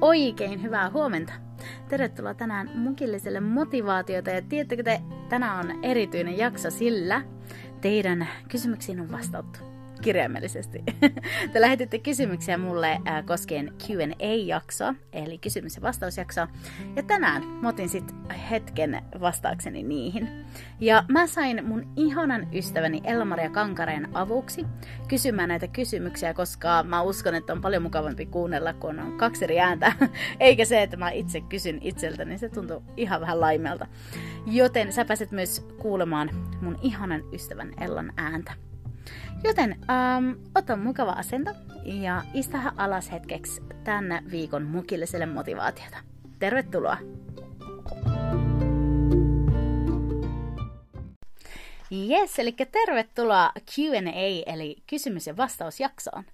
oikein hyvää huomenta! Tervetuloa tänään mukilliselle motivaatiota ja tiedättekö te, tänään on erityinen jakso sillä teidän kysymyksiin on vastattu kirjaimellisesti. Te lähetitte kysymyksiä mulle äh, koskien Q&A-jaksoa, eli kysymys- ja vastausjaksoa. Ja tänään mä otin sit hetken vastaakseni niihin. Ja mä sain mun ihanan ystäväni Elmaria Kankareen avuksi kysymään näitä kysymyksiä, koska mä uskon, että on paljon mukavampi kuunnella, kun on kaksi eri ääntä, eikä se, että mä itse kysyn itseltäni, niin se tuntuu ihan vähän laimelta. Joten sä pääset myös kuulemaan mun ihanan ystävän Ellan ääntä. Joten um, ota mukava asento ja istaha alas hetkeksi tänne viikon mukilliselle motivaatiota. Tervetuloa! Yes, eli tervetuloa Q&A, eli kysymys- ja vastausjaksoon.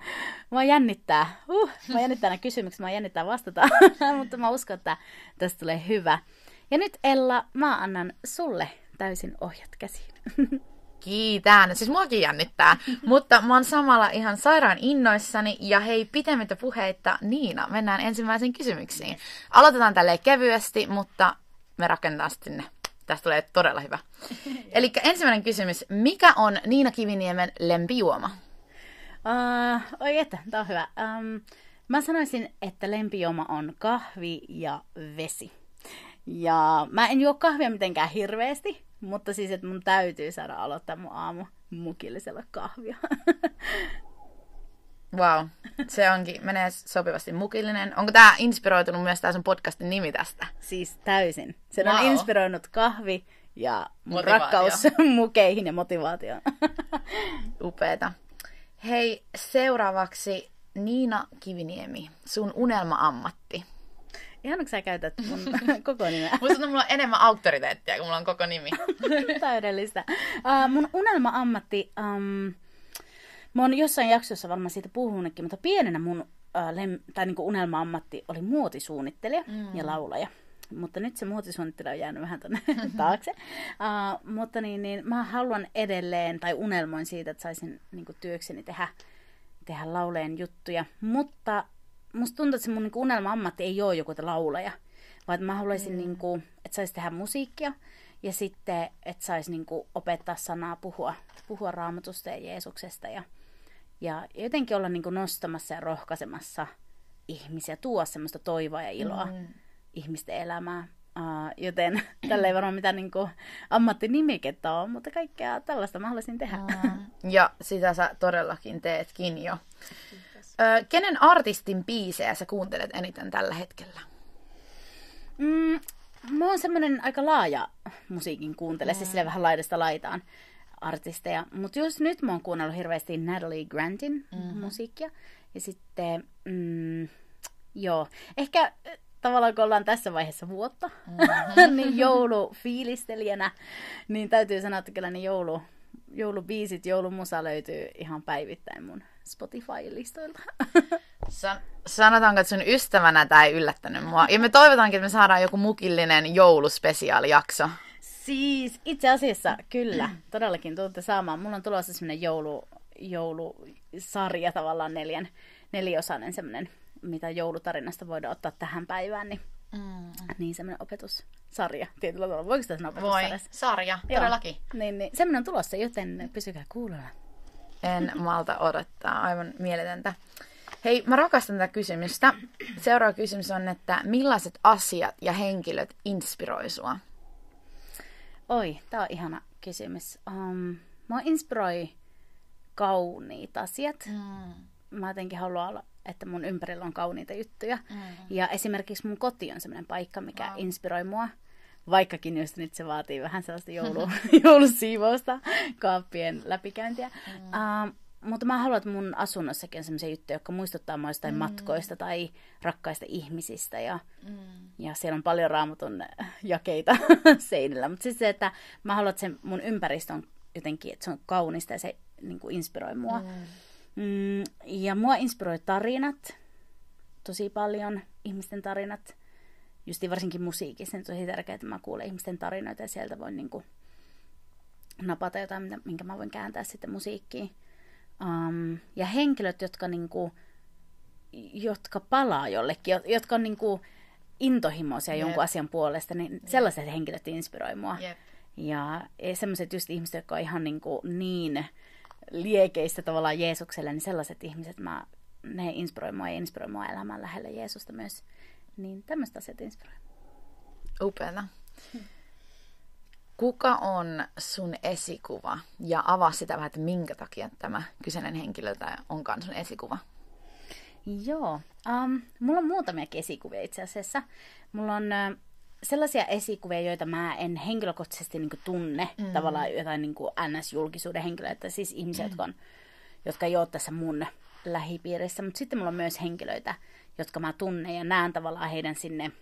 Mä jännittää, uh, mä jännittää nämä kysymykset, mä jännittää vastata, mutta mä uskon, että tästä tulee hyvä. Ja nyt Ella, mä annan sulle täysin ohjat käsiin. Kiitän. Siis muakin jännittää. Mutta mä oon samalla ihan sairaan innoissani. Ja hei, pitemmittä puheitta, Niina, mennään ensimmäisiin kysymyksiin. Aloitetaan tälleen kevyesti, mutta me rakennetaan sinne. Tästä tulee todella hyvä. Eli ensimmäinen kysymys. Mikä on Niina Kiviniemen lempijuoma? Uh, oi että, tää on hyvä. Um, mä sanoisin, että lempijuoma on kahvi ja vesi. Ja mä en juo kahvia mitenkään hirveästi, mutta siis, että mun täytyy saada aloittaa mun aamu mukillisella kahvia. Wow, se onkin, menee sopivasti mukillinen. Onko tämä inspiroitunut myös tämä sun podcastin nimi tästä? Siis täysin. Se wow. on inspiroinut kahvi ja mun Motivaatio. rakkaus mukeihin ja motivaatioon. Upeeta. Hei, seuraavaksi Niina Kiviniemi, sun unelma-ammatti. Ihan sä käytät mun koko nimeä. Musta mulla on enemmän auktoriteettia, kun mulla on koko nimi. Täydellistä. Uh, mun unelma-ammatti, um, mä oon jossain jaksossa varmaan siitä puhunutkin, mutta pienenä mun uh, lem, tai niinku unelma-ammatti oli muotisuunnittelija mm. ja laulaja. Mutta nyt se muotisuunnittelija on jäänyt vähän tonne taakse. Uh, mutta niin, niin, mä haluan edelleen, tai unelmoin siitä, että saisin niin työkseni tehdä, tehdä lauleen juttuja. Mutta musta tuntuu, että se mun niinku unelma-ammatti ei ole joku laulaja, vaan että mä haluaisin, mm. niinku, että saisi tehdä musiikkia ja sitten, että saisi niinku opettaa sanaa, puhua, puhua raamatusta ja Jeesuksesta ja, ja jotenkin olla niinku nostamassa ja rohkaisemassa ihmisiä, tuoda semmoista toivoa ja iloa mm. ihmisten elämään. Uh, joten tällä ei varmaan mitään niinku ammattinimikettä ole, mutta kaikkea tällaista mä haluaisin tehdä. Mm. Ja sitä sä todellakin teetkin jo. Ö, kenen artistin biisejä sä kuuntelet eniten tällä hetkellä? Mm, mä oon semmonen aika laaja musiikin kuuntele, mm. siis vähän laidasta laitaan artisteja. Mutta just nyt mä oon kuunnellut hirveästi Natalie Grantin mm-hmm. musiikkia. Ja sitten, mm, joo, ehkä tavallaan kun ollaan tässä vaiheessa vuotta, mm-hmm. niin joulufiilistelijänä, niin täytyy sanoa, että kyllä ne joulu, joulubiisit, joulumusa löytyy ihan päivittäin mun Spotify-listoilta. San- sanotaanko, että sun ystävänä tämä ei yllättänyt mua. Ja me toivotaankin, että me saadaan joku mukillinen jouluspesiaalijakso. Siis itse asiassa kyllä, todellakin tulette saamaan. Mulla on tulossa semmoinen joulu, joulusarja tavallaan neljän, neliosainen semmoinen, mitä joulutarinasta voidaan ottaa tähän päivään. Niin, mm. niin semmoinen opetussarja tietyllä tavalla. Voiko sitä sanoa Voi, sarja, todellakin. Niin, niin, semmoinen on tulossa, joten pysykää kuulolla. En malta odottaa, aivan mieletöntä. Hei, mä rakastan tätä kysymystä. Seuraava kysymys on, että millaiset asiat ja henkilöt inspiroi sua? Oi, tää on ihana kysymys. Um, mä inspiroi kauniit asiat. Mm. Mä jotenkin haluan olla, että mun ympärillä on kauniita juttuja. Mm. Ja esimerkiksi mun koti on sellainen paikka, mikä wow. inspiroi mua. Vaikkakin just nyt se vaatii vähän sellaista joulu, joulusiivousta, kaappien läpikäyntiä. Mm. Uh, mutta mä haluan, että mun asunnossakin on sellaisia juttuja, jotka muistuttaa mua jostain mm. matkoista tai rakkaista ihmisistä. Ja, mm. ja siellä on paljon raamatun jakeita seinillä. Mutta siis se, että mä haluan, että se mun ympäristö on jotenkin, että se on kaunista ja se niin kuin inspiroi mua. Mm. Mm, ja mua inspiroi tarinat tosi paljon, ihmisten tarinat. Just varsinkin musiikissa, niin tosi tärkeää, että mä kuulen ihmisten tarinoita ja sieltä voin niin kuin napata jotain, minkä mä voin kääntää sitten musiikkiin. Um, ja henkilöt, jotka, niinku, jotka palaa jollekin, jotka on niinku intohimoisia yep. jonkun asian puolesta, niin yep. sellaiset henkilöt inspiroi mua. Yep. Ja sellaiset just ihmiset, jotka on ihan niinku niin liekeistä tavallaan Jeesukselle, niin sellaiset ihmiset, mä, ne inspiroi mua ja inspiroi mua elämään lähellä Jeesusta myös. Niin tämmöistä asiat inspiroi. Upeata. Hmm. Kuka on sun esikuva? Ja avaa sitä vähän, että minkä takia tämä kyseinen henkilö onkaan sun esikuva. Joo, um, mulla on muutamia esikuvia itse asiassa. Mulla on uh, sellaisia esikuvia, joita mä en henkilökohtaisesti niin kuin, tunne, mm. tavallaan jotain niin kuin NS-julkisuuden henkilöitä, siis ihmisiä, mm. jotka, on, jotka ei ole tässä mun lähipiirissä, mutta sitten mulla on myös henkilöitä, jotka mä tunnen ja näen tavallaan heidän sinne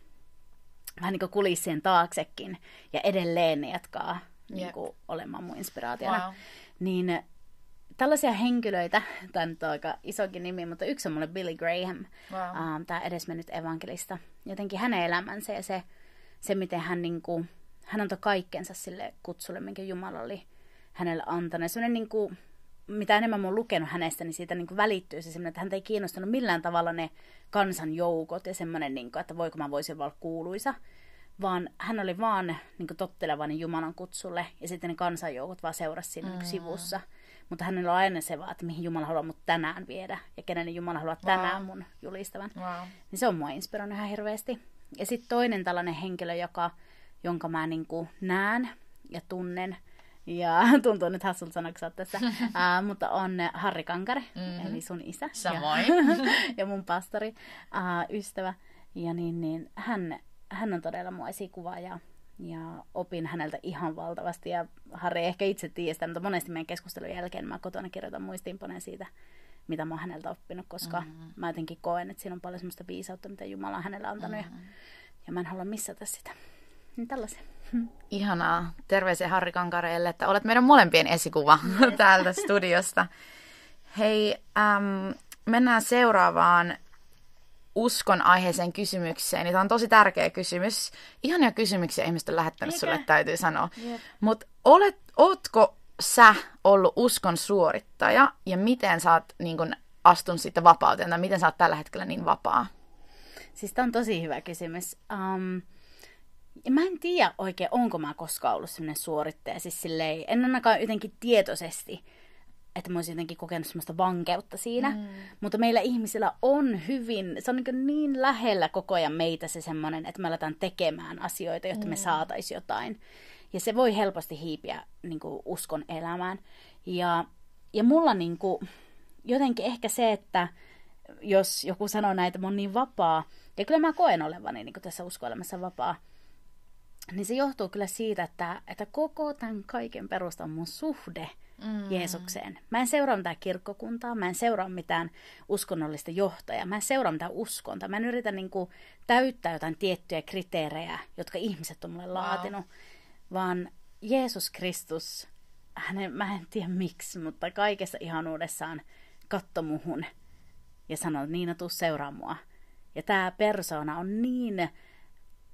vähän niin kuin kulissien taaksekin ja edelleen ne jatkaa yep. niin kuin, olemaan mun inspiraationa. Wow. Niin tällaisia henkilöitä, tämä nyt on aika isokin nimi, mutta yksi on mulle Billy Graham, wow. um, tämä edesmennyt evankelista. Jotenkin hänen elämänsä ja se, se miten hän, niin kuin, hän antoi kaikkensa sille kutsulle, minkä Jumala oli hänelle antanut. Sellainen niin kuin, mitä enemmän mä oon lukenut hänestä, niin siitä niin välittyy se semmoinen, että häntä ei kiinnostanut millään tavalla ne kansanjoukot ja semmoinen, niin kuin, että voiko mä voisin olla kuuluisa, vaan hän oli vaan niin kuin tottelevainen Jumalan kutsulle ja sitten ne kansanjoukot vaan seurasi siinä mm. sivussa. Mutta hänellä on aina se vaan, että mihin Jumala haluaa mut tänään viedä ja kenen Jumala haluaa wow. tänään mun julistavan. Wow. Niin se on mua inspiroinut ihan hirveästi. Ja sitten toinen tällainen henkilö, joka, jonka mä niin kuin näen ja tunnen – ja tuntuu nyt hassulta sanoa, tässä. uh, mutta on Harri Kankare, mm-hmm. eli sun isä. Samoin. Ja, ja mun pastori, uh, ystävä. Ja niin, niin hän, hän on todella mua esikuva ja, ja opin häneltä ihan valtavasti. Ja Harri ehkä itse tiedä sitä, mutta monesti meidän keskustelun jälkeen mä kotona kirjoitan muistiinpaneen siitä, mitä mä oon häneltä oppinut, koska mm-hmm. mä jotenkin koen, että siinä on paljon semmoista viisautta, mitä Jumala on hänellä antanut. Mm-hmm. Ja, ja mä en halua missata sitä. Niin tällaisia. Ihanaa. Terveisiä Harri Kankareelle, että olet meidän molempien esikuva yes. täältä studiosta. Hei, äm, mennään seuraavaan uskon aiheeseen kysymykseen. Tämä on tosi tärkeä kysymys. Ihania kysymyksiä ihmiset on lähettänyt Eikä? sulle, täytyy sanoa. Yep. Mutta ootko sä ollut uskon suorittaja ja miten sä oot niin kun, astunut siitä vapauteen tai miten sä oot tällä hetkellä niin vapaa? Siis tämä on tosi hyvä kysymys. Um, ja mä en tiedä oikein, onko mä koskaan ollut sellainen suorittaja. Siis silleen, en ainakaan jotenkin tietoisesti, että mä olisin jotenkin kokenut semmoista vankeutta siinä. Mm. Mutta meillä ihmisillä on hyvin, se on niin, niin lähellä koko ajan meitä se semmoinen, että me aletaan tekemään asioita, jotta mm. me saataisiin jotain. Ja se voi helposti hiipiä niin kuin uskon elämään. Ja, ja mulla niin kuin, jotenkin ehkä se, että jos joku sanoo näin, että mä oon niin vapaa, ja kyllä mä koen olevani niin kuin tässä uskoelämässä vapaa, niin se johtuu kyllä siitä, että, että koko tämän kaiken perusta on mun suhde mm. Jeesukseen. Mä en seuraa mitään kirkkokuntaa, mä en seuraa mitään uskonnollista johtajaa, mä en seuraa mitään uskonta. Mä en yritä niin kuin, täyttää jotain tiettyjä kriteerejä, jotka ihmiset on mulle laatinut, wow. vaan Jeesus Kristus, hänen, mä en tiedä miksi, mutta kaikessa ihanuudessaan katto muhun ja sanoi, Niina, tuu seuraa mua. Ja tämä persona on niin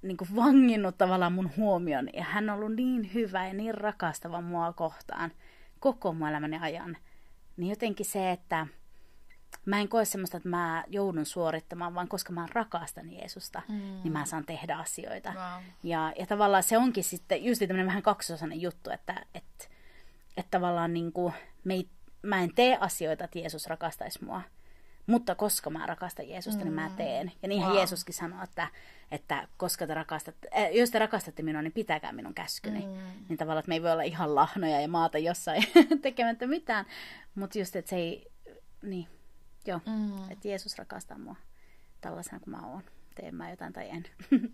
niin kuin vanginnut tavallaan mun huomion. Ja hän on ollut niin hyvä ja niin rakastava mua kohtaan koko mun elämäni ajan. Niin jotenkin se, että mä en koe semmoista, että mä joudun suorittamaan, vaan koska mä rakastan Jeesusta, mm. niin mä saan tehdä asioita. Wow. Ja, ja tavallaan se onkin sitten just tämmöinen vähän kaksosainen juttu, että, että, että tavallaan niin kuin me ei, mä en tee asioita, että Jeesus rakastaisi mua, mutta koska mä rakastan Jeesusta, mm. niin mä mm. teen. Ja niinhän wow. Jeesuskin sanoi, että, että koska te rakastatte, äh, jos te rakastatte minua, niin pitäkää minun käskyni. Mm. Niin tavallaan, että me ei voi olla ihan lahnoja ja maata jossain tekemättä mitään. Mutta just, että se ei, niin, joo, mm. että Jeesus rakastaa mua tällaisena kuin mä oon. Teen mä jotain tai en.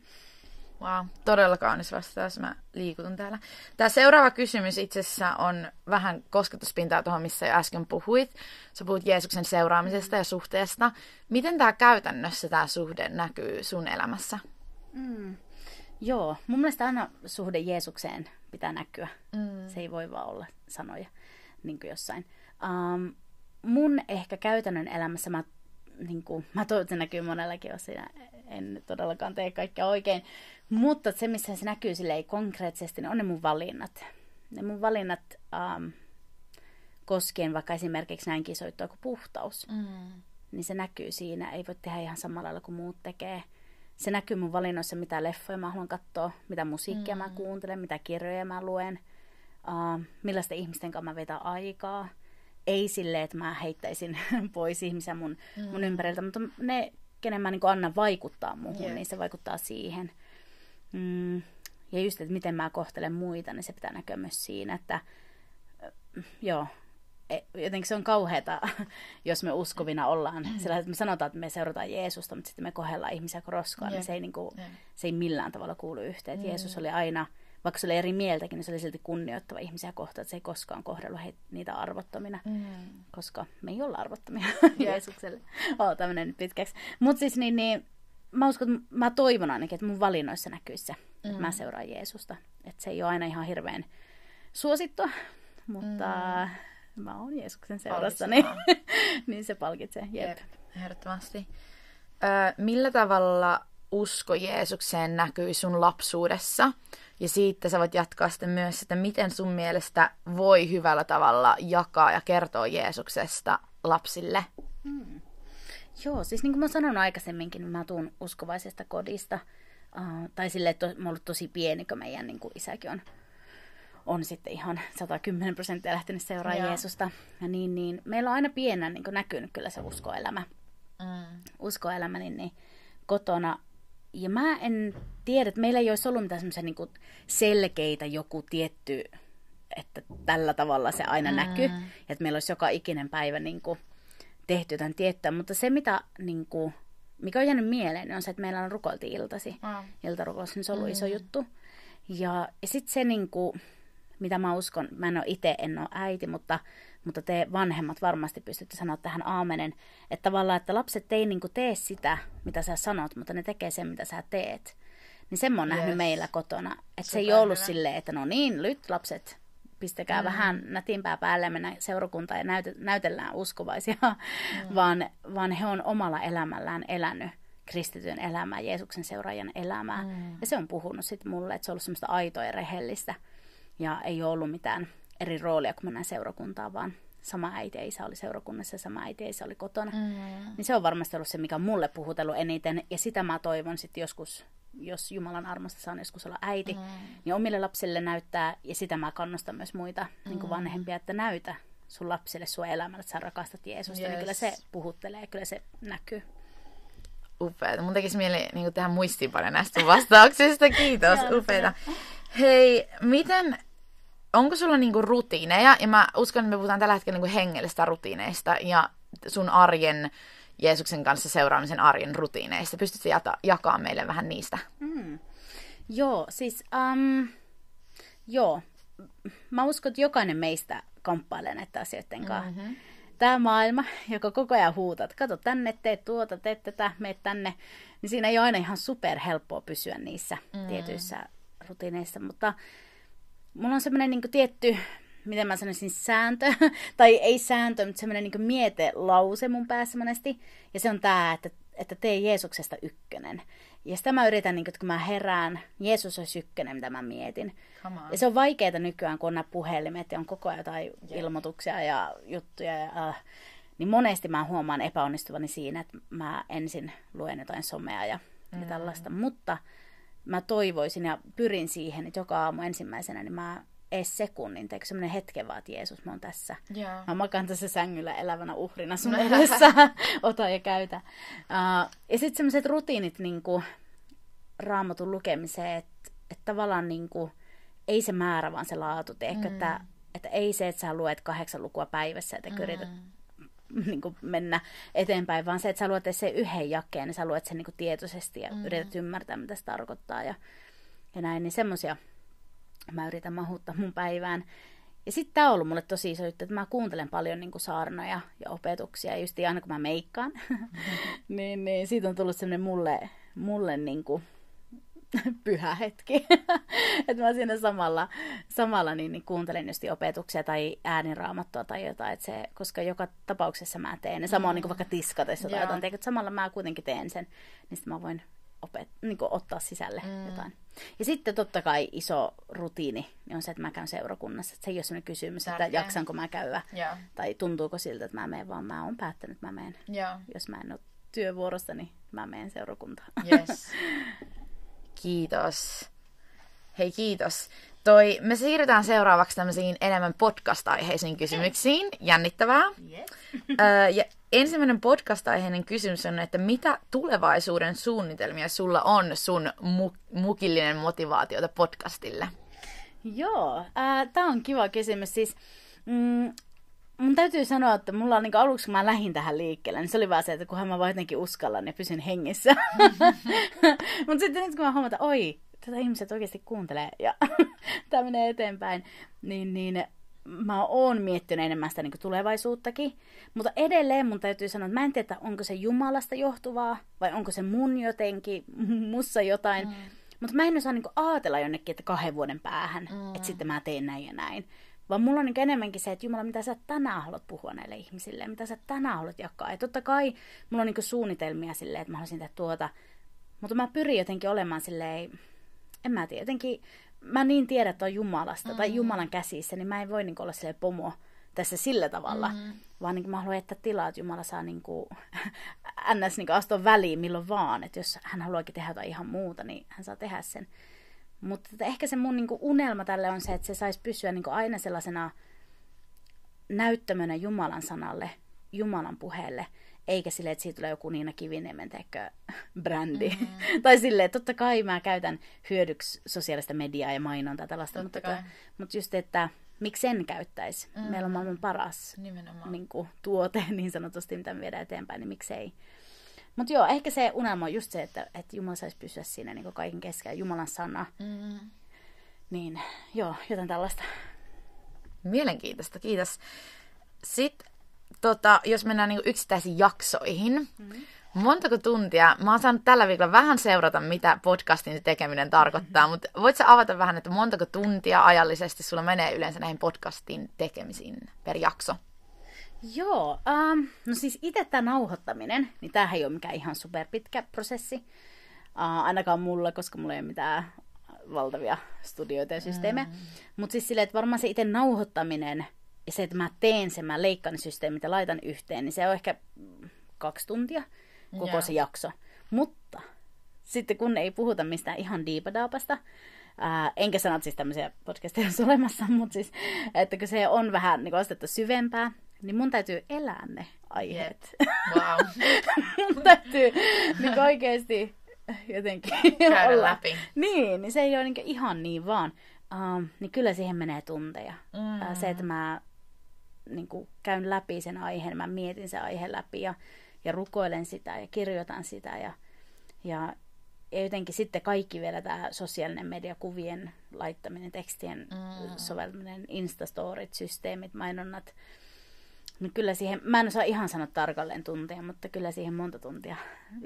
Wow, todella kaunis vastaus. Mä liikutun täällä. Tämä seuraava kysymys itse asiassa on vähän kosketuspintaa tuohon, missä jo äsken puhuit. Sä puhut Jeesuksen seuraamisesta ja suhteesta. Miten tämä käytännössä tämä suhde näkyy sun elämässä? Mm. Joo, mun mielestä aina suhde Jeesukseen pitää näkyä. Mm. Se ei voi vaan olla sanoja niin kuin jossain. Um, mun ehkä käytännön elämässä mä, niin kuin, mä toivon, että se näkyy monellakin, jos siinä en todellakaan tee kaikkea oikein. Mutta se, missä se näkyy sille ei konkreettisesti, niin on ne mun valinnat. Ne mun valinnat um, koskien vaikka esimerkiksi näin kisoittua kuin puhtaus. Mm. Niin se näkyy siinä. Ei voi tehdä ihan samalla lailla kuin muut tekee. Se näkyy mun valinnoissa, mitä leffoja mä haluan katsoa, mitä musiikkia mm. mä kuuntelen, mitä kirjoja mä luen, uh, millaisten ihmisten kanssa mä vetän aikaa. Ei silleen, että mä heittäisin pois ihmisiä mun, mm. mun ympäriltä, mutta ne, kenen mä niin annan vaikuttaa muuhun, yeah. niin se vaikuttaa siihen. Mm, ja just, että miten mä kohtelen muita, niin se pitää näkyä myös siinä, että joo, e, jotenkin se on kauheata, jos me uskovina ollaan. Mm. Sillä että me sanotaan, että me seurataan Jeesusta, mutta sitten me kohdellaan ihmisiä koroskoa, yeah. niin se ei, niin kuin, yeah. se ei millään tavalla kuulu yhteen. Mm. Jeesus oli aina, vaikka se oli eri mieltäkin, niin se oli silti kunnioittava ihmisiä kohtaan, että se ei koskaan kohdellut heitä, niitä arvottomina, mm. koska me ei olla arvottomia. Jeesukselle. Oh, tämmöinen nyt pitkäksi. Mutta siis niin, niin mä uskon, mä toivon ainakin, että mun valinnoissa näkyisi se, mm. että mä seuraan Jeesusta. Että se ei ole aina ihan hirveän suosittua, mutta mm. mä oon Jeesuksen seurassa, niin, niin se palkitsee. Jep. Jep. Ehdottomasti. Ö, millä tavalla usko Jeesukseen näkyy sun lapsuudessa? Ja siitä sä voit jatkaa sitten myös, että miten sun mielestä voi hyvällä tavalla jakaa ja kertoa Jeesuksesta lapsille? Mm. Joo, siis niin kuin mä sanoin aikaisemminkin, niin mä tuun uskovaisesta kodista. Uh, tai silleen, että mä ollut tosi pieni, kun meidän niin kuin isäkin on, on sitten ihan 110 prosenttia lähtenyt seuraa Joo. Jeesusta. Ja niin, niin, meillä on aina pienä niin kuin näkynyt kyllä se uskoelämä. Mm. Uskoelämä niin, niin, kotona. Ja mä en tiedä, että meillä ei olisi ollut mitään semmoisia niin selkeitä joku tietty, että tällä tavalla se aina mm. näkyy. Että meillä olisi joka ikinen päivä niin kuin, tehty jotain tiettyä, mutta se mitä, niin kuin, mikä on jäänyt mieleen, niin on se, että meillä on rukoilti iltasi. Mm. Iltarukous, niin se on ollut mm. iso juttu. Ja, ja sitten se, niin kuin, mitä mä uskon, mä en ole itse, en ole äiti, mutta, mutta te vanhemmat varmasti pystytte sanoa tähän aamenen, että tavallaan, että lapset ei niin kuin, tee sitä, mitä sä sanot, mutta ne tekee sen, mitä sä teet. Niin sen mä oon yes. nähnyt meillä kotona. Että se ei ollut silleen, että no niin, nyt lapset, pistäkää mm. vähän nätimpää päälle ja mennä seurakuntaan ja näyt, näytellään uskovaisia, mm. vaan, vaan he on omalla elämällään elänyt kristityn elämää, Jeesuksen seuraajan elämää. Mm. Ja se on puhunut sitten mulle, että se on ollut semmoista aitoa ja rehellistä. Ja ei ole ollut mitään eri roolia, kun mennään seurakuntaan, vaan sama äiti ja isä oli seurakunnassa ja sama äiti ja isä oli kotona. Mm. Niin se on varmasti ollut se, mikä on mulle puhutellut eniten. Ja sitä mä toivon sitten joskus jos Jumalan armosta saan joskus olla äiti, mm. niin omille lapsille näyttää, ja sitä mä kannustan myös muita mm. niin vanhempia, että näytä sun lapsille sun elämällä, että sä rakastat Jeesusta, yes. niin kyllä se puhuttelee, kyllä se näkyy. Upeeta. Mun tekisi mieli niin tehdä muistiinpanoja näistä vastauksista. Kiitos, upeita. Hei, miten, onko sulla niinku rutiineja? Ja mä uskon, että me puhutaan tällä hetkellä niinku hengellistä rutiineista ja sun arjen Jeesuksen kanssa seuraamisen arjen rutiineista. Pystytkö jata, jakaa meille vähän niistä? Mm. Joo, siis um, joo. Mä uskon, että jokainen meistä kamppailee näiden asioiden kanssa. Mm-hmm. Tämä maailma, joka koko ajan huutaa, että kato tänne, teet tuota, teet tätä, meet tänne, niin siinä ei ole aina ihan super helppoa pysyä niissä mm. tietyissä rutiineissa, mutta mulla on semmoinen niin tietty miten mä sanoisin, sääntö, tai ei sääntö, mutta semmoinen niin mietelause mun päässä monesti. Ja se on tämä, että, että tee Jeesuksesta ykkönen. Ja sitä mä yritän, niin kuin, että kun mä herään, Jeesus olisi ykkönen, mitä mä mietin. Ja se on vaikeaa nykyään, kun on nämä puhelimet ja on koko ajan jotain yeah. ilmoituksia ja juttuja. Ja, uh, niin monesti mä huomaan epäonnistuvani siinä, että mä ensin luen jotain somea ja, mm. ja tällaista. Mutta mä toivoisin ja pyrin siihen, että joka aamu ensimmäisenä niin mä edes sekunnin, teekö semmoinen hetken vaan, että Jeesus, mä oon tässä. Yeah. Mä makaan tässä sängyllä elävänä uhrina sun edessä. Ota ja käytä. Uh, ja sitten semmoiset rutiinit niin kuin raamatun lukemiseen, että, että tavallaan niin kuin, ei se määrä, vaan se laatu. Teekö, mm. että, että ei se, että sä luet kahdeksan lukua päivässä, että mm. yrität niin kuin mennä eteenpäin, vaan se, että sä luet sen yhden jakeen, niin sä luet sen niin kuin tietoisesti ja mm. yrität ymmärtää, mitä se tarkoittaa. Ja, ja näin, niin semmosia mä yritän mahuttaa mun päivään. Ja sitten tämä on ollut mulle tosi iso juttu, että mä kuuntelen paljon niin kuin saarnoja ja opetuksia. Ja just aina kun mä meikkaan, niin, niin siitä on tullut semmoinen mulle, mulle niin kuin pyhä hetki. että mä siinä samalla, samalla niin, niin kuuntelen just opetuksia tai ääniraamattua tai jotain, että se, koska joka tapauksessa mä teen. Ja sama on niin kuin vaikka tiskatessa tai jotain, että samalla mä kuitenkin teen sen, niin sitten mä voin opet, niin kuin ottaa sisälle mm. jotain. Ja sitten totta kai iso rutiini niin on se, että mä käyn seurakunnassa. Että se ei ole sellainen kysymys, Tärkeä. että jaksanko mä käydä yeah. tai tuntuuko siltä, että mä menen, vaan mä oon päättänyt, että mä menen. Yeah. Jos mä en ole työvuorossa, niin mä menen seurakuntaan. Yes. Kiitos. Hei kiitos. Toi, me siirrytään seuraavaksi tämmöisiin enemmän podcast-aiheisiin kysymyksiin. Jännittävää. Yes. öö, ja ensimmäinen podcast-aiheinen kysymys on, että mitä tulevaisuuden suunnitelmia sulla on sun mu- mukillinen motivaatiota podcastille? Joo, äh, tämä on kiva kysymys. Siis, mm, mun täytyy sanoa, että mulla on niin aluksi, kun mä lähdin tähän liikkeelle, niin se oli vaan se, että kunhan mä vaan jotenkin uskallan ja pysyn hengissä. Mutta sitten nyt kun mä huomaan, että oi, tätä ihmiset oikeasti kuuntelee ja tämä menee eteenpäin, niin, niin mä oon miettinyt enemmän sitä niin tulevaisuuttakin. Mutta edelleen mun täytyy sanoa, että mä en tiedä, onko se Jumalasta johtuvaa vai onko se mun jotenkin, mussa jotain. Mm. Mutta mä en osaa niin ajatella jonnekin, että kahden vuoden päähän, mm. että sitten mä teen näin ja näin. Vaan mulla on niin enemmänkin se, että Jumala, mitä sä tänään haluat puhua näille ihmisille, mitä sä tänään haluat jakaa. Ja totta kai mulla on niin suunnitelmia silleen, että mä haluaisin tehdä tuota. Mutta mä pyrin jotenkin olemaan silleen, en mä tiedä, jotenkin mä niin tiedän, että on Jumalasta mm-hmm. tai Jumalan käsissä, niin mä en voi niin olla sille pomo tässä sillä tavalla, mm-hmm. vaan niin mä haluan jättää tilaa, että Jumala saa niin kuin, ns. Niin astua väliin milloin vaan, että jos hän haluakin tehdä jotain ihan muuta, niin hän saa tehdä sen. Mutta ehkä se mun niin kuin, unelma tälle on se, että se saisi pysyä niin kuin, aina sellaisena näyttämönä Jumalan sanalle, Jumalan puheelle, eikä silleen, että siitä tulee joku Niina Kiviniemen brändi. Mm-hmm. tai silleen, että totta kai mä käytän hyödyksi sosiaalista mediaa ja mainontaa tällaista, mutta, mutta, mutta just, että miksi sen käyttäisi? Mm-hmm. Meillä on maailman paras niin kuin, tuote niin sanotusti, mitä me viedään eteenpäin, niin miksei. Mutta joo, ehkä se unelma on just se, että, että Jumala saisi pysyä siinä niin kaiken keskellä, Jumalan sana. Mm. Niin, joo, jotain tällaista. Mielenkiintoista, kiitos. Sitten tota, jos mennään niin yksittäisiin jaksoihin, mm-hmm. montako tuntia, mä oon saanut tällä viikolla vähän seurata, mitä podcastin tekeminen tarkoittaa, mm-hmm. mutta voit sä avata vähän, että montako tuntia ajallisesti sulla menee yleensä näihin podcastin tekemisiin per jakso? Joo, um, no siis itse tämä nauhoittaminen, niin tämähän ei ole mikään ihan superpitkä prosessi, uh, ainakaan mulla, koska mulla ei ole mitään valtavia studioita ja systeemejä. Mm. Mutta siis silleen, että varmaan se itse nauhoittaminen ja se, että mä teen sen, mä leikkaan systeemit ja laitan yhteen, niin se on ehkä kaksi tuntia koko yeah. se jakso. Mutta sitten kun ei puhuta mistään ihan diipadaapasta, ää, enkä sano, että siis tämmöisiä podcasteja on olemassa, mutta siis, että kun se on vähän niin ostettu syvempää, niin mun täytyy elää ne aiheet. Yep. Wow. mun täytyy niin oikeasti jotenkin Käydä olla. läpi. Niin, niin se ei ole niin ihan niin vaan. Um, niin kyllä siihen menee tunteja. Mm. Uh, se, että mä niin kuin käyn läpi sen aiheen, mä mietin sen aiheen läpi ja, ja rukoilen sitä ja kirjoitan sitä ja, ja, ja jotenkin sitten kaikki vielä tämä sosiaalinen media, kuvien laittaminen, tekstien mm. soveltaminen, instastorit, systeemit, mainonnat, niin kyllä siihen, mä en osaa ihan sanoa tarkalleen tuntia, mutta kyllä siihen monta tuntia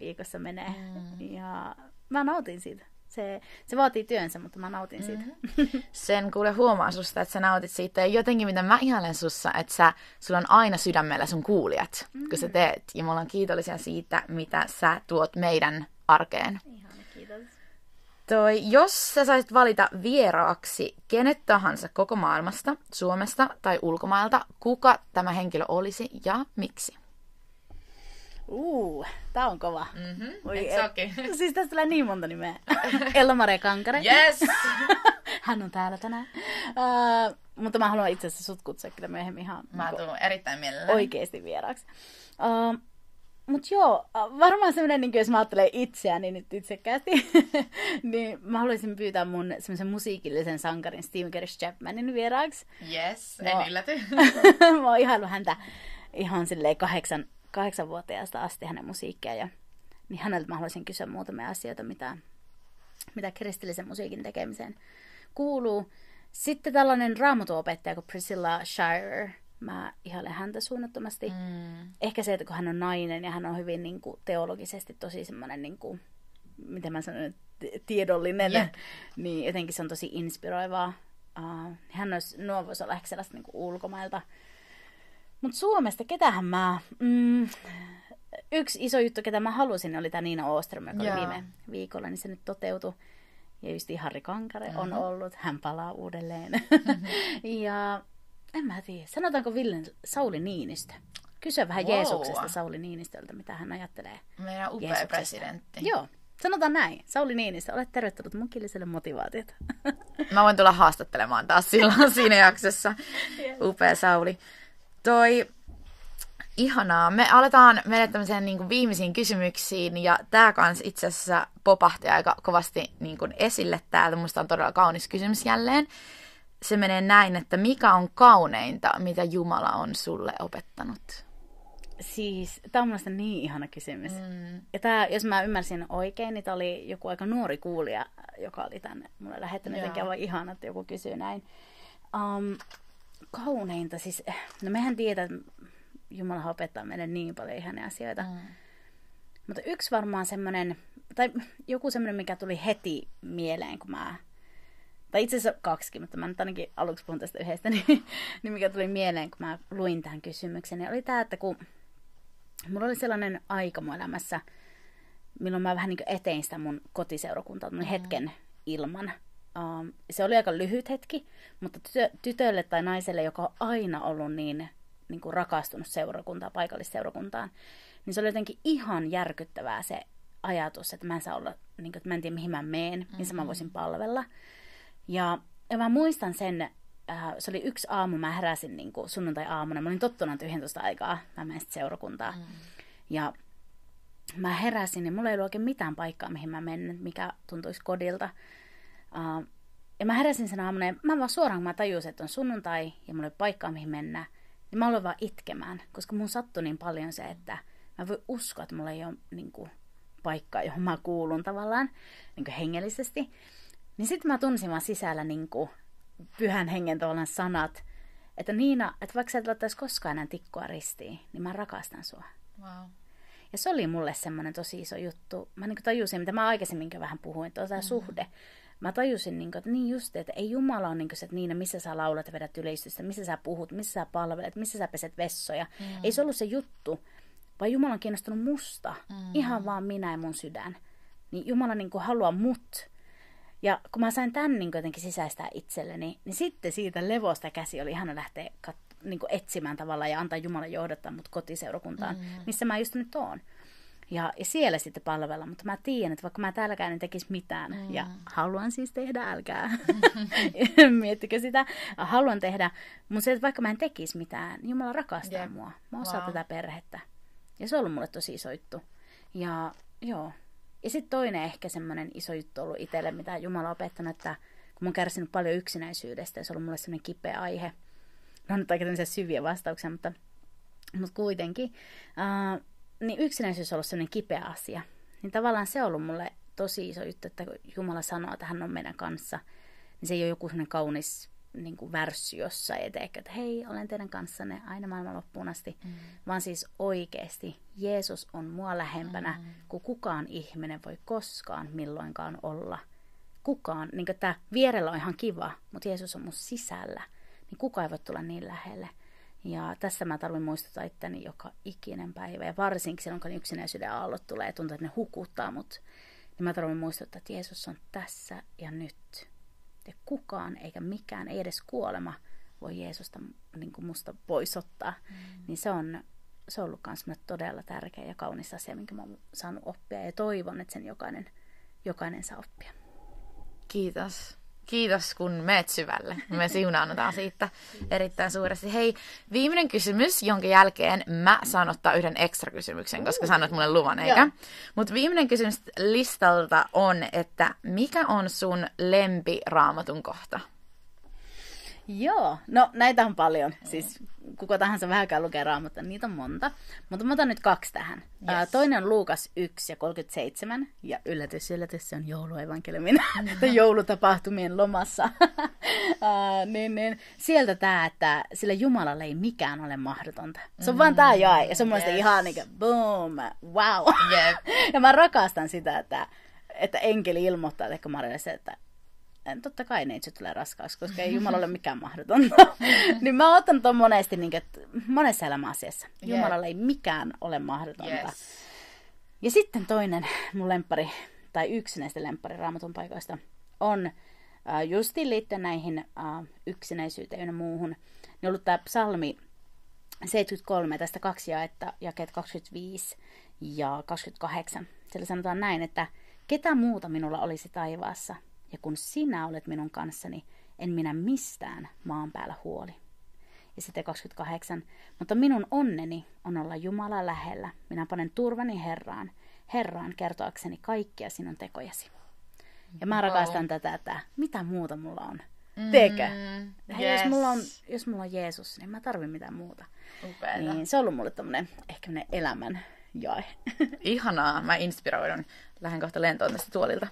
viikossa menee. Mm. Ja mä nautin siitä se, se vaatii työnsä, mutta mä nautin siitä. Mm-hmm. Sen kuule huomaa susta, että sä nautit siitä. Ja jotenkin mitä mä ihailen sussa, että sä, sulla on aina sydämellä sun kuulijat, mm-hmm. kun sä mm. teet. Ja me ollaan kiitollisia siitä, mitä sä tuot meidän arkeen. Ihana, kiitos. Toi, jos sä saisit valita vieraaksi kenet tahansa koko maailmasta, Suomesta tai ulkomailta, kuka tämä henkilö olisi ja miksi? Uu, tää on kova. Mm-hmm. Oi, et, siis tästä tulee niin monta nimeä. Ella-Maria Kankare. Yes! Hän on täällä tänään. Uh, mutta mä haluan itse asiassa sut kutsua kyllä myöhemmin ihan Mä tuun niinku erittäin mielelläni. Oikeesti vieraaksi. Uh, Mut joo, varmaan semmoinen, niin jos mä ajattelen itseäni nyt itsekkäästi, niin mä haluaisin pyytää mun semmoisen musiikillisen sankarin Steve Gersh Chapmanin vieraaksi. Yes, en mä, ylläty. mä oon ihailu häntä ihan silleen kahdeksan kahdeksanvuotiaasta asti hänen musiikkia ja niin häneltä mä haluaisin kysyä muutamia asioita, mitä, mitä kristillisen musiikin tekemiseen kuuluu. Sitten tällainen raamatuopettaja kuin Priscilla Shire. Mä ihailen häntä suunnattomasti. Mm. Ehkä se, että kun hän on nainen ja hän on hyvin niin kuin, teologisesti tosi semmoinen, niin kuin, miten mä sanon, tiedollinen, yep. niin jotenkin se on tosi inspiroivaa. Uh, hän olisi, nuo voisi olla ehkä sellaista niin kuin ulkomailta. Mutta Suomesta, ketähän mä... Mm, yksi iso juttu, ketä mä halusin, oli tämä Niina Ooström, joka oli viime viikolla, niin se nyt toteutui. Ja just Harri Kankare mm-hmm. on ollut, hän palaa uudelleen. Mm-hmm. ja en mä tiedä, sanotaanko Villen Sauli Niinistö? Kysyä vähän wow. Jeesuksesta Sauli Niinistöltä, mitä hän ajattelee. Meidän upea presidentti. Joo, sanotaan näin. Sauli Niinistö, olet tervetullut mun killiselle motivaatiota. mä voin tulla haastattelemaan taas silloin siinä jaksossa. Upea Sauli. Toi, Ihanaa. Me aletaan mennä tämmöiseen niin kuin viimeisiin kysymyksiin ja tämä kans itse asiassa popahti aika kovasti niin kuin esille täältä. Musta on todella kaunis kysymys jälleen. Se menee näin, että mikä on kauneinta, mitä Jumala on sulle opettanut? Siis, tämä on mielestäni niin ihana kysymys. Mm. Ja tää, jos mä ymmärsin oikein, niin tämä oli joku aika nuori kuulija, joka oli tänne mulle lähettänyt. Jotenkin aivan ihana, että joku kysyy näin. Um, kauneinta, siis, no mehän tiedät, Jumala opettaa meille niin paljon ihania asioita. Mm. Mutta yksi varmaan semmoinen, tai joku semmoinen, mikä tuli heti mieleen, kun mä, tai itse asiassa kaksi, mutta mä nyt ainakin aluksi puhun tästä yhdestä, niin, niin mikä tuli mieleen, kun mä luin tähän kysymyksen, niin oli tämä, että kun mulla oli sellainen aika mun elämässä, milloin mä vähän niin etein sitä mun kotiseurakuntaa, mun mm. hetken ilman. Um, se oli aika lyhyt hetki, mutta tytö, tytölle tai naiselle, joka on aina ollut niin niin kuin rakastunut seurakuntaan, paikallisseurakuntaan, niin se oli jotenkin ihan järkyttävää se ajatus, että mä en saa olla, niin kuin, että mä en tiedä mihin mä meen, missä mm-hmm. mä voisin palvella. Ja, ja mä muistan sen, äh, se oli yksi aamu, mä heräsin niin kuin sunnuntai-aamuna, mä olin tottunut 11 aikaa, mä menen seurakuntaa. Mm. Ja mä heräsin, niin mulla ei ollut oikein mitään paikkaa, mihin mä menen, mikä tuntuisi kodilta. Uh, ja mä heräsin sen aamuna, ja mä vaan suoraan, mä tajusin, että on sunnuntai, ja mulla ei paikkaa, mihin mennä niin mä aloin vaan itkemään, koska mun sattui niin paljon se, että mä voin uskoa, että mulla ei ole niin kuin, paikkaa, johon mä kuulun tavallaan niin kuin hengellisesti. Niin sitten mä tunsin vaan sisällä niin kuin, pyhän hengen tavallaan sanat, että Niina, että vaikka sä et laittaisi koskaan enää tikkua ristiin, niin mä rakastan sua. Wow. Ja se oli mulle semmoinen tosi iso juttu. Mä niin tajusin, mitä mä aikaisemminkin vähän puhuin, että on tämä mm-hmm. suhde mä tajusin, niin kuin, että niin just, että ei Jumala ole niin kuin se, että niin, missä sä laulat ja vedät yleistystä, missä sä puhut, missä sä palvelet, missä sä peset vessoja. Mm. Ei se ollut se juttu, vaan Jumala on kiinnostunut musta. Mm. Ihan vaan minä ja mun sydän. Niin Jumala niin kuin haluaa mut. Ja kun mä sain tämän niin jotenkin sisäistää itselleni, niin sitten siitä levosta käsi oli ihana lähteä kat- niin etsimään tavallaan ja antaa Jumala johdattaa mut kotiseurakuntaan, mm. missä mä just nyt oon ja, ja siellä sitten palvella. Mutta mä tiedän, että vaikka mä täälläkään en tekisi mitään, mm. ja haluan siis tehdä, älkää miettikö sitä, haluan tehdä, mutta se, että vaikka mä en tekisi mitään, niin Jumala rakastaa yeah. mua. Mä osaan wow. tätä perhettä. Ja se on ollut mulle tosi iso juttu. Ja joo. Ja sitten toinen ehkä semmoinen iso juttu ollut itselle, mitä Jumala on opettanut, että kun mä oon kärsinyt paljon yksinäisyydestä, ja se on ollut mulle semmoinen kipeä aihe. No nyt aika syviä vastauksia, mutta, mutta kuitenkin. Uh, niin yksinäisyys on ollut sellainen kipeä asia. Niin tavallaan se on ollut mulle tosi iso juttu, että kun Jumala sanoo, että hän on meidän kanssa, niin se ei ole joku sellainen kaunis niin kuin värssy jossain, eteekö, että hei, olen teidän kanssanne aina maailman loppuun asti, mm. vaan siis oikeasti Jeesus on mua lähempänä, mm. kuin kukaan ihminen voi koskaan milloinkaan olla. Kukaan, niin kuin tämä vierellä on ihan kiva, mutta Jeesus on mun sisällä, niin kukaan ei voi tulla niin lähelle. Ja tässä mä tarvitsen muistuttaa itteni joka ikinen päivä. Ja varsinkin silloin, kun yksinäisyyden aallot tulee ja tuntuu, että ne hukuttaa mut. Niin mä tarvitsen muistuttaa, että Jeesus on tässä ja nyt. Ja kukaan eikä mikään, ei edes kuolema, voi Jeesusta niin kuin musta pois ottaa. Mm. Niin se on, se on ollut myös todella tärkeä ja kaunis asia, minkä mä oon saanut oppia. Ja toivon, että sen jokainen, jokainen saa oppia. Kiitos. Kiitos, kun meet syvälle. Me siunaannutaan siitä erittäin suuresti. Hei, viimeinen kysymys, jonka jälkeen mä saan ottaa yhden ekstra kysymyksen, koska sanoit mulle luvan, eikä? Mutta viimeinen kysymys listalta on, että mikä on sun lempi raamatun kohta? Joo, no näitä on paljon. Siis kuka tahansa vähänkään lukee raamattua, niitä on monta. Mutta mä otan nyt kaksi tähän. Yes. Toinen on Luukas 1 ja 37. Ja yllätys, yllätys, se on jouluevankeliumin mm-hmm. joulutapahtumien lomassa. uh, niin, niin, sieltä tämä, että sillä Jumalalle ei mikään ole mahdotonta. Se on mm, vaan tämä jae. Ja se on yes. ihan niin kuin, boom, wow. Yep. ja mä rakastan sitä, että, että enkeli ilmoittaa ehkä Marille se, että totta kai neitsyt tulee raskaaksi, koska ei Jumala ole mikään mahdotonta. niin mä otan ton monesti, niin, että monessa elämäasiassa Jumalalla ei mikään ole mahdotonta. Yes. Ja sitten toinen mun lempari, tai yksi näistä lempari raamatun paikoista, on äh, justiin liittyen näihin äh, yksinäisyyteen ja muuhun. Niin on ollut tämä psalmi 73, tästä kaksi jaetta, jakeet 25 ja 28. Siellä sanotaan näin, että ketä muuta minulla olisi taivaassa – ja kun sinä olet minun kanssani, en minä mistään maan päällä huoli. Ja sitten 28. Mutta minun onneni on olla Jumala lähellä. Minä panen turvani Herraan, Herraan kertoakseni kaikkia sinun tekojasi. Ja mä rakastan wow. tätä, että mitä muuta mulla on. Mm, Teekö? Hei, yes. jos, mulla on, jos mulla on Jeesus, niin mä tarvin mitään muuta. Upeeta. Niin se on ollut mulle tämmönen, ehkä elämän jae. Ihanaa, mä inspiroidun. Lähden kohta lentoon tästä tuolilta.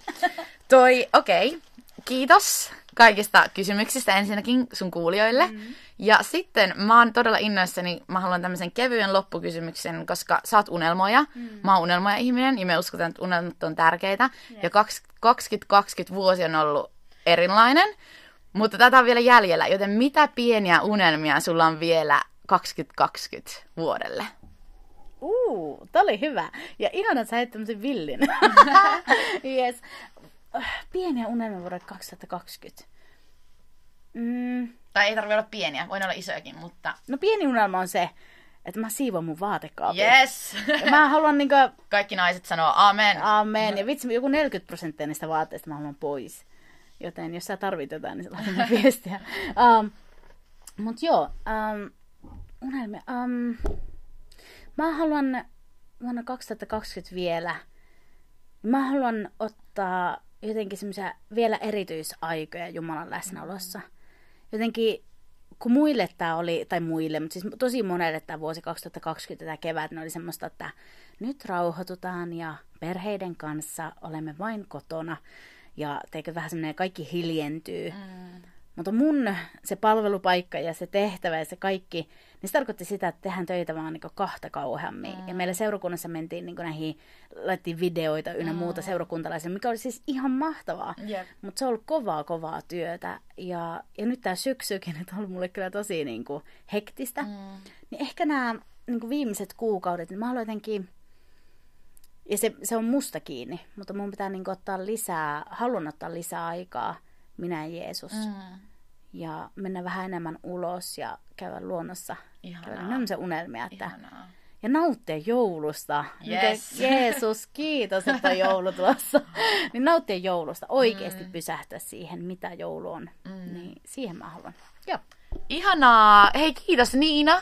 Toi, okei. Okay. Kiitos kaikista kysymyksistä ensinnäkin sun kuulijoille. Mm. Ja sitten mä oon todella innoissani, mä haluan tämmöisen kevyen loppukysymyksen, koska sä oot unelmoja. Mm. Mä oon unelmoja ihminen ja me uskotaan, että unelmat on tärkeitä. Yeah. Ja 2020 vuosi on ollut erilainen, mutta tätä on vielä jäljellä. Joten mitä pieniä unelmia sulla on vielä 2020 vuodelle? Uu, tää oli hyvä. Ja ihana, että sä heit tämmösen villin. yes. Pieniä unelmia vuodelle 2020. Mm. Tai ei tarvitse olla pieniä, voi olla isojakin, mutta... No pieni unelma on se, että mä siivon mun vaatekaapin. Yes! Ja mä haluan niinku... Kaikki naiset sanoo amen. Amen. Ja vitsi, joku 40 prosenttia niistä vaatteista mä haluan pois. Joten jos sä tarvit jotain, niin laita viestiä. Um, mut joo, um, unelmia. Um, Mä haluan vuonna 2020 vielä, mä haluan ottaa jotenkin semmoisia vielä erityisaikoja Jumalan läsnäolossa. Jotenkin, kun muille tämä oli, tai muille, mutta siis tosi monelle tämä vuosi 2020 tämä kevät, ne oli semmoista, että nyt rauhoitutaan ja perheiden kanssa olemme vain kotona. Ja teikö vähän semmoinen, kaikki hiljentyy. Mm. Mutta mun se palvelupaikka ja se tehtävä ja se kaikki, niin se tarkoitti sitä, että tehdään töitä vaan niin kahta kauheammin. Mm. Ja meillä seurakunnassa mentiin niin näihin, laitettiin videoita ynnä mm. muuta seurakuntalaisille, mikä oli siis ihan mahtavaa. Yep. Mutta se on ollut kovaa, kovaa työtä. Ja, ja nyt tämä syksykin, että on ollut mulle kyllä tosi niin kuin hektistä. Mm. Niin ehkä nämä niin viimeiset kuukaudet, niin mä haluan jotenkin... Ja se, se on musta kiinni, mutta mun pitää niin ottaa lisää, haluan ottaa lisää aikaa – minä ja Jeesus. Mm. Ja mennä vähän enemmän ulos ja käydä luonnossa. Ihanaa. Käydä se unelmia. Että... Ihanaa. Ja nauttia joulusta. Yes. Jeesus, kiitos, että on joulu tuossa. niin nauttia joulusta. Oikeasti mm. pysähtyä siihen, mitä joulu on. Mm. Niin siihen mä haluan. Joo. Ihanaa. Hei, kiitos Niina.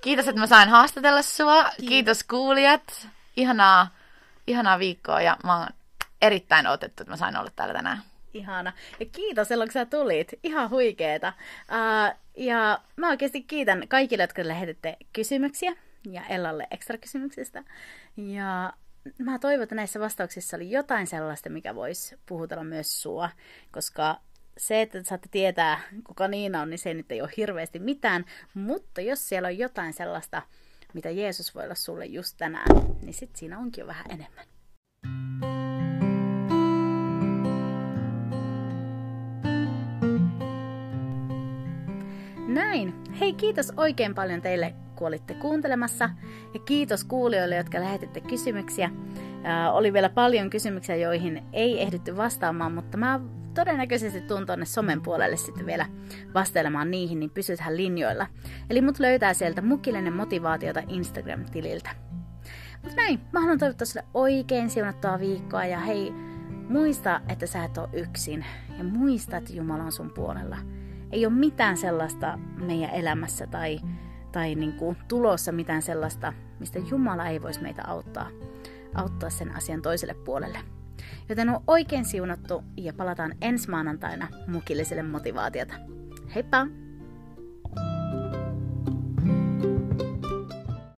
Kiitos, että mä sain haastatella sua. Kiitos, kiitos kuulijat. Ihanaa, ihanaa viikkoa ja mä oon erittäin otettu, että mä sain olla täällä tänään ihana. Ja kiitos silloin, kun sä tulit. Ihan huikeeta. Uh, ja mä oikeasti kiitän kaikille, jotka lähetitte kysymyksiä ja Ellalle ekstra kysymyksistä. Ja mä toivon, että näissä vastauksissa oli jotain sellaista, mikä voisi puhutella myös sua, koska se, että saatte tietää, kuka Niina on, niin se nyt ei ole hirveästi mitään, mutta jos siellä on jotain sellaista, mitä Jeesus voi olla sulle just tänään, niin sitten siinä onkin jo vähän enemmän. Näin. Hei, kiitos oikein paljon teille, kun olitte kuuntelemassa. Ja kiitos kuulijoille, jotka lähetitte kysymyksiä. Äh, oli vielä paljon kysymyksiä, joihin ei ehditty vastaamaan, mutta mä todennäköisesti tuun tuonne somen puolelle sitten vielä vastailemaan niihin, niin pysythän linjoilla. Eli mut löytää sieltä mukillinen motivaatiota Instagram-tililtä. Mutta näin, mä haluan toivottaa sulle oikein siunattua viikkoa ja hei, muista, että sä et ole yksin ja muista, että Jumala on sun puolella ei ole mitään sellaista meidän elämässä tai, tai niin kuin tulossa mitään sellaista, mistä Jumala ei voisi meitä auttaa, auttaa sen asian toiselle puolelle. Joten on oikein siunattu ja palataan ensi maanantaina mukilliselle motivaatiota. Heippa!